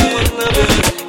Thank you.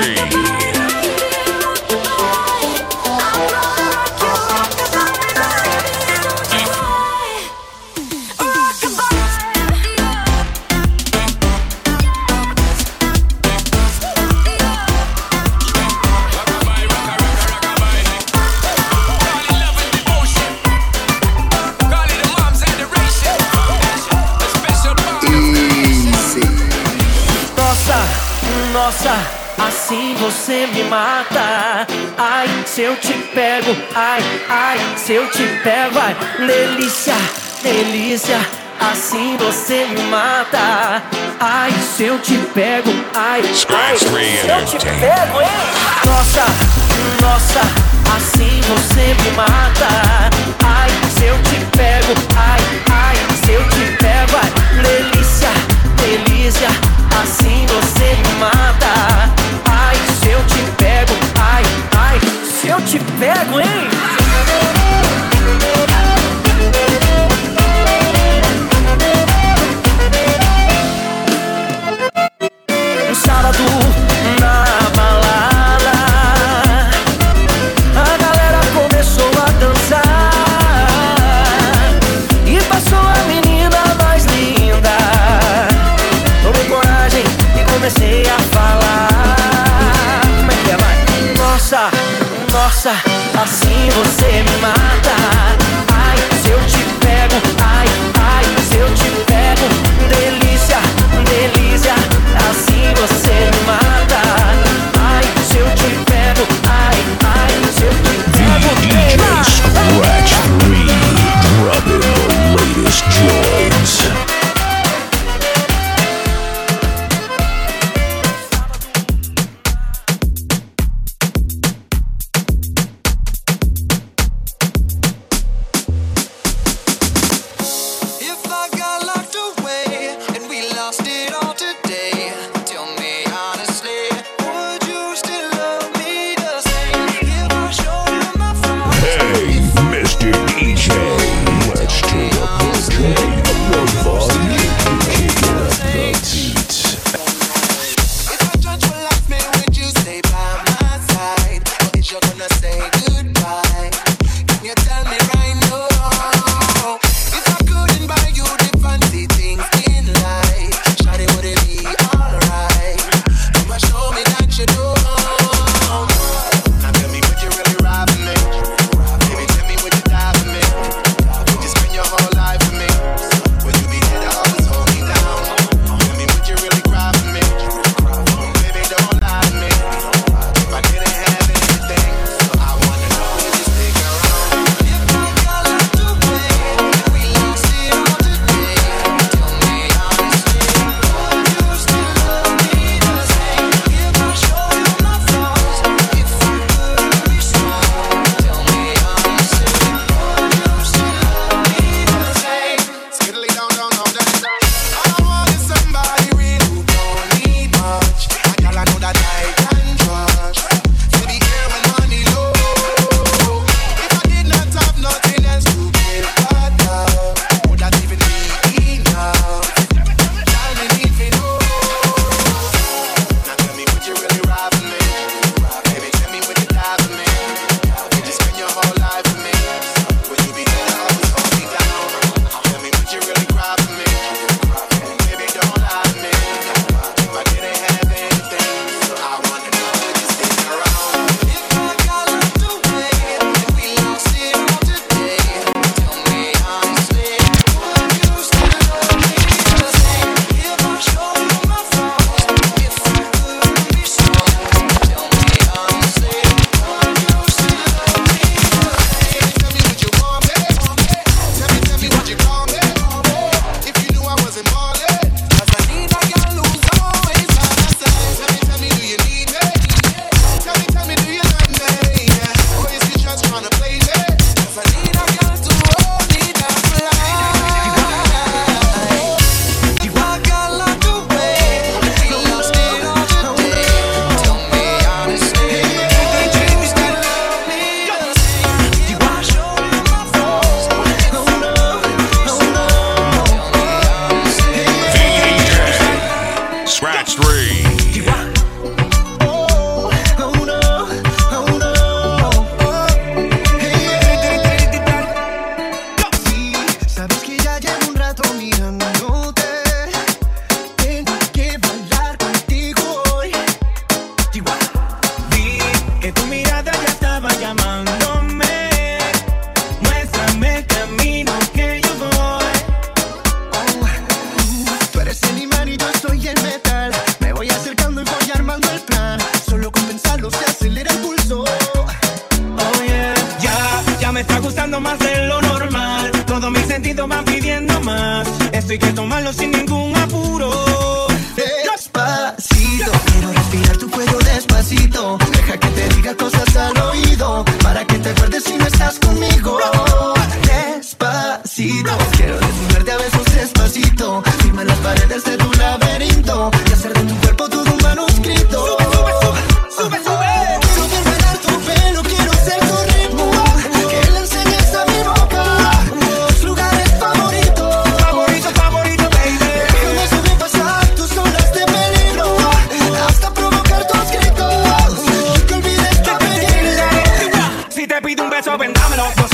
free. Você me mata. Ai, se eu te pego, ai, ai, se eu te pego, ai, delícia, delícia, assim você me mata. Ai, se eu te pego, ai, ai, se eu te pego, hein? Nossa, nossa, assim você me mata. Ai, se eu te pego, ai, ai, se eu te pego, ai, delícia, delícia, assim você me mata. Eu te pego, ai, ai, se eu te pego, hein? Assim você me mata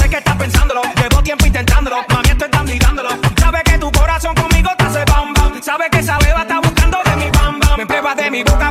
sé que estás pensándolo. Llevo tiempo intentándolo. Mami, estoy dando y dándolo. Sabes que tu corazón conmigo te hace bam bam. Sabes que esa beba está buscando de mi bam bam. Me pruebas de mi boca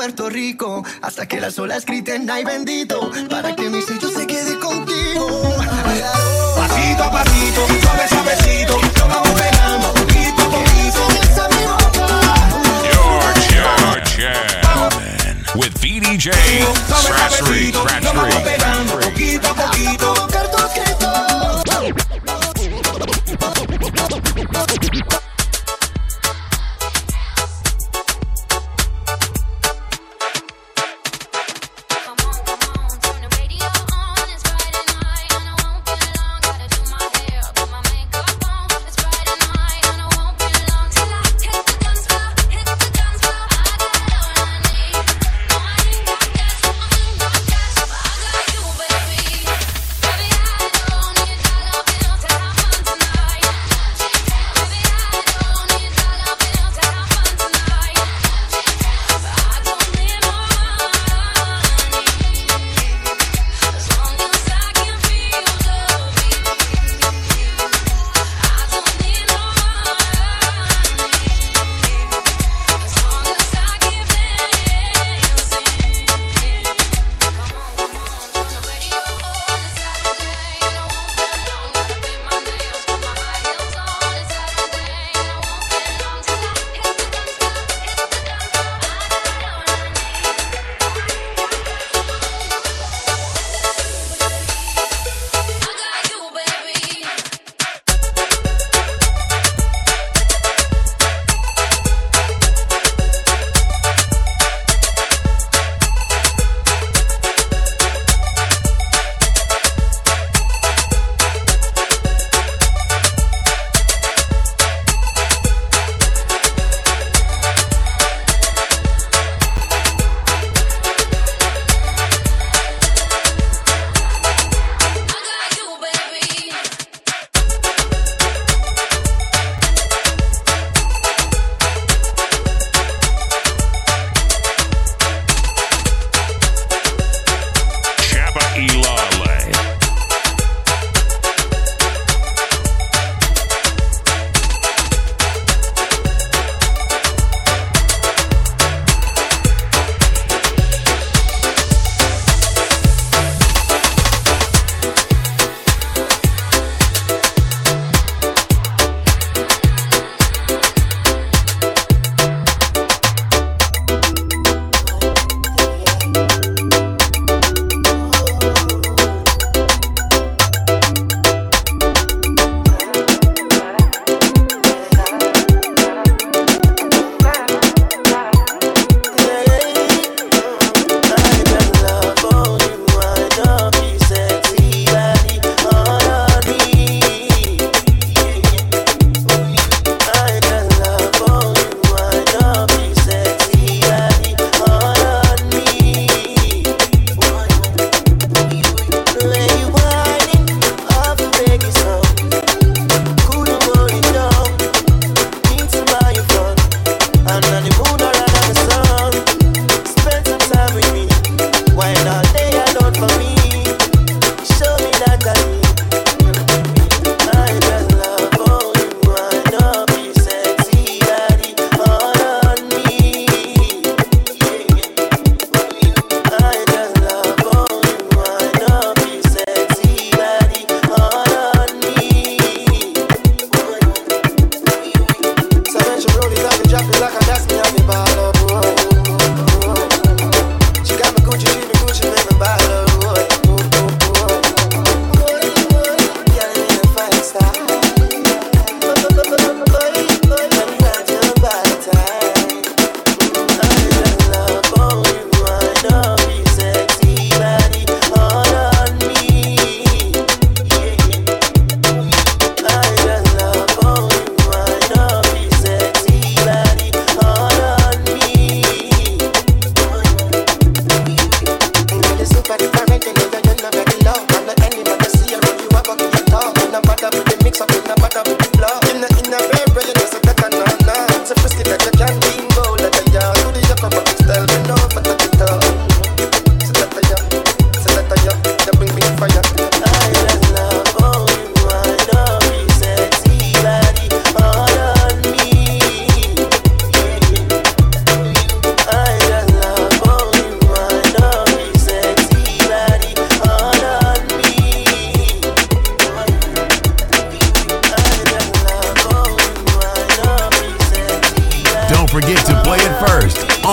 Puerto Rico Hasta que las olas griten ay bendito Para que mi sello se quede contigo Pasito a pasito, suave, suavecito. Nos vamos pegando poquito a poquito. Enseñas a mi boca Your jam. With VDJ suavecito.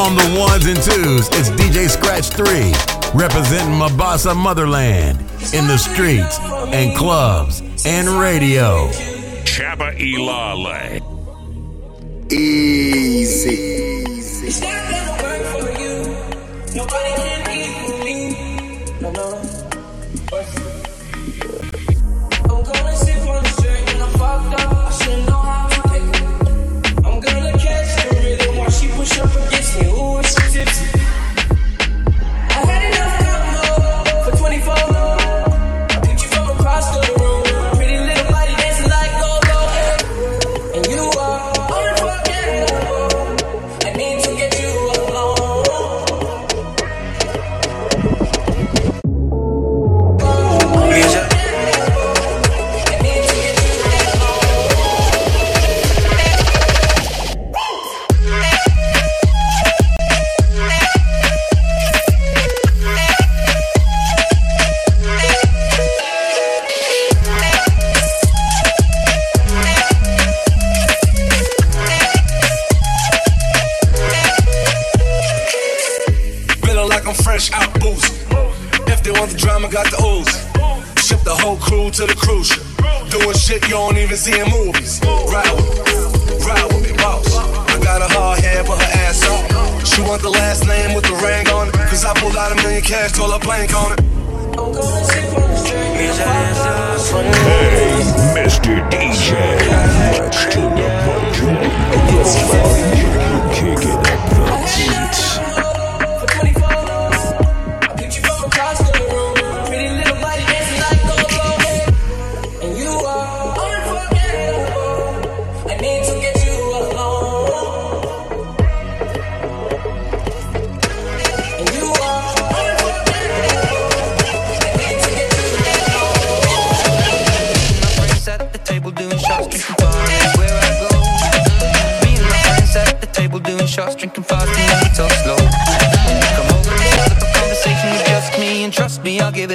on the ones and twos, it's DJ Scratch 3, representing Mabasa Motherland in the streets and clubs and radio. Chapa Ilale. Easy. show, gets me all tipsy.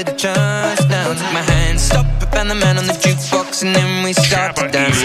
with a chance now. Took my hand, stop, I found the man on the jukebox, and then we start to dance.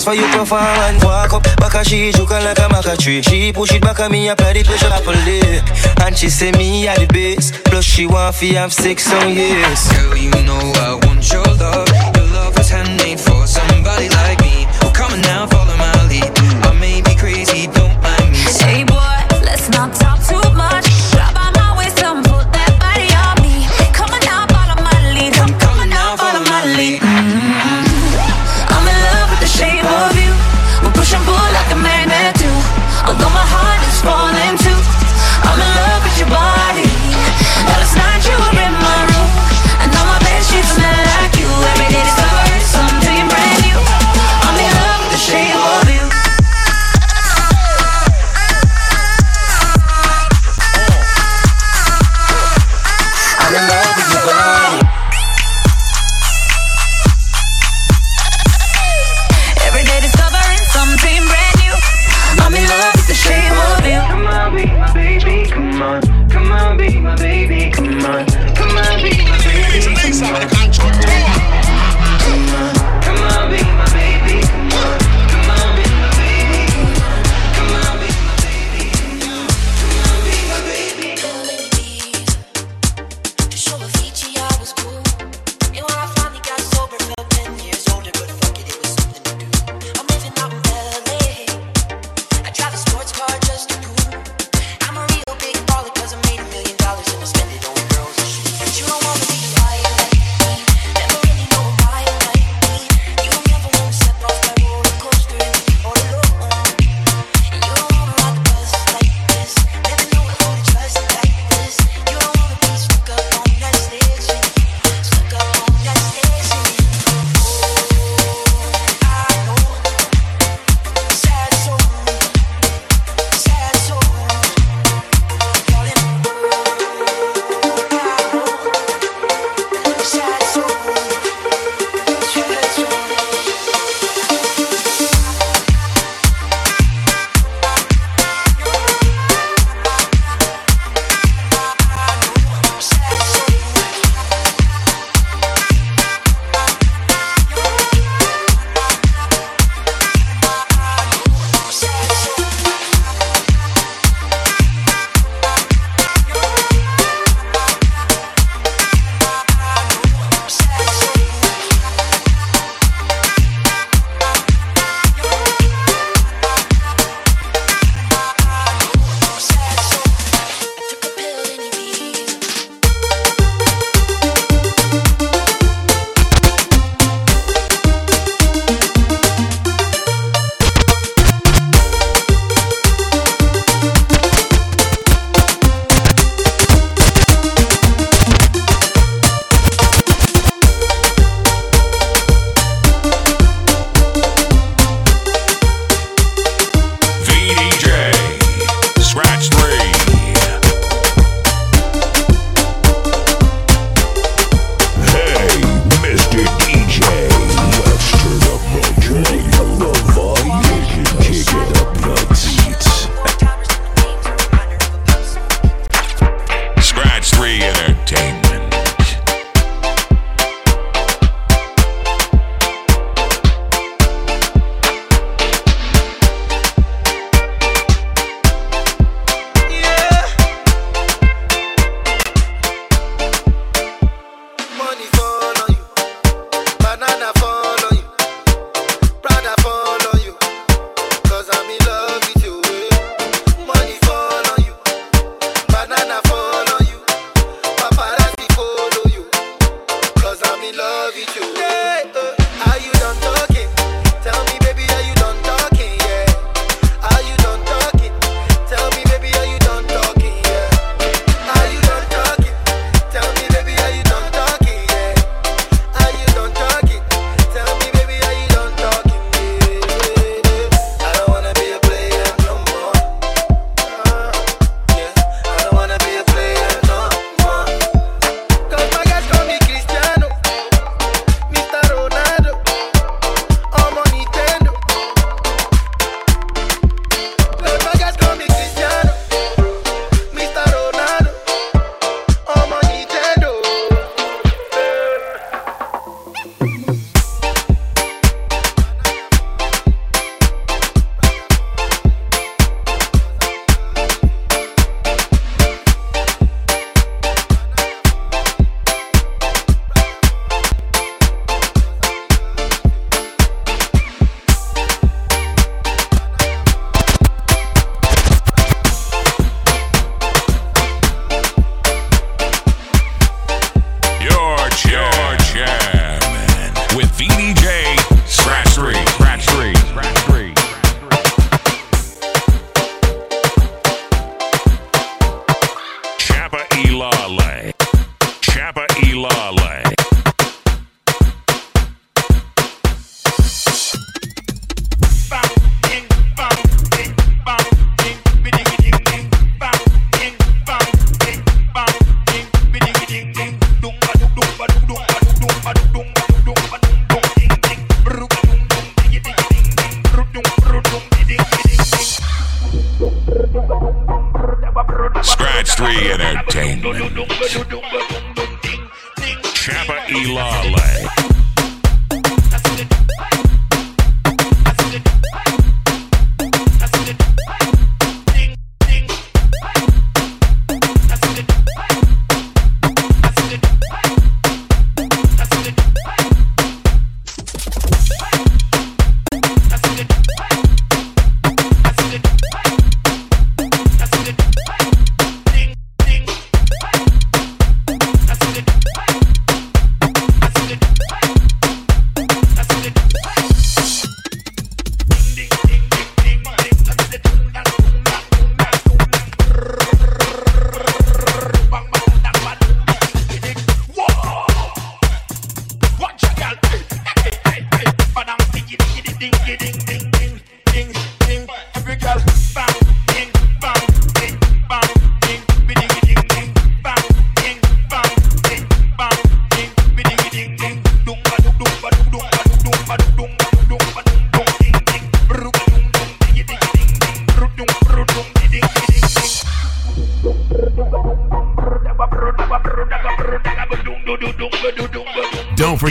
Transfer you profile and walk up. Back a she juke like a maca tree. She push it back at me, apply the pressure happily And she say me at the base Plus she want fi have six on years. Girl, you know I want your love. Your love was handmade for somebody like me. Oh, come on now,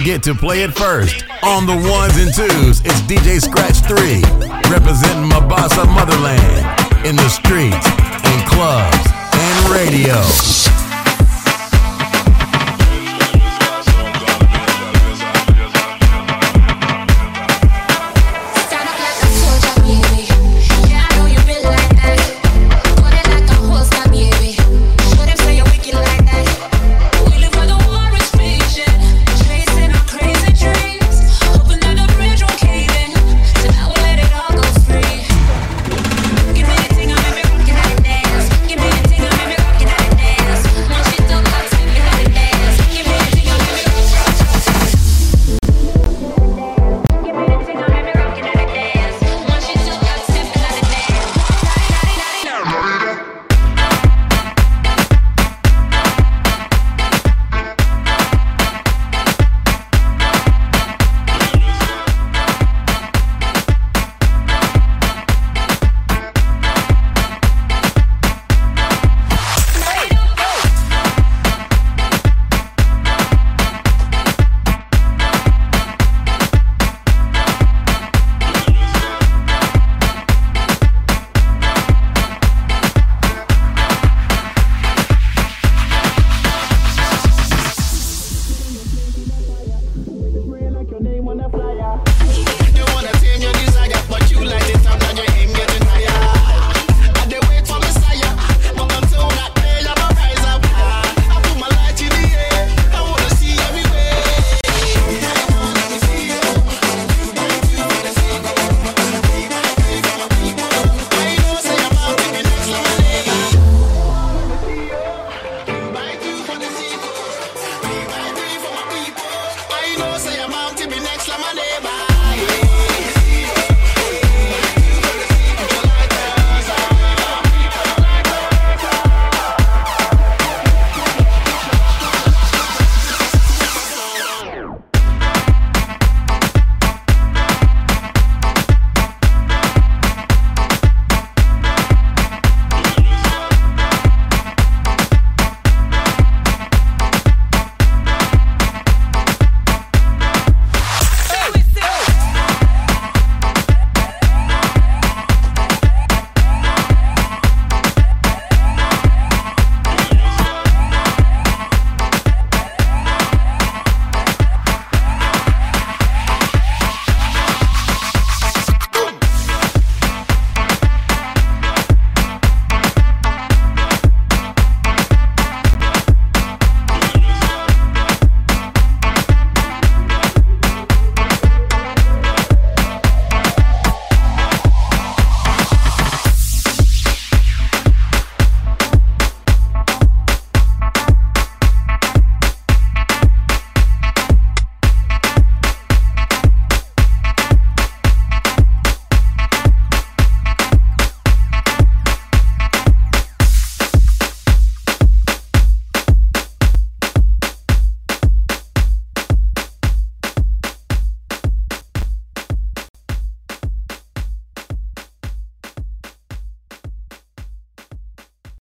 forget to play it first. On the ones and twos, it's DJ Scratch 3, representing Mabasa Motherland in the streets, and clubs, and radio.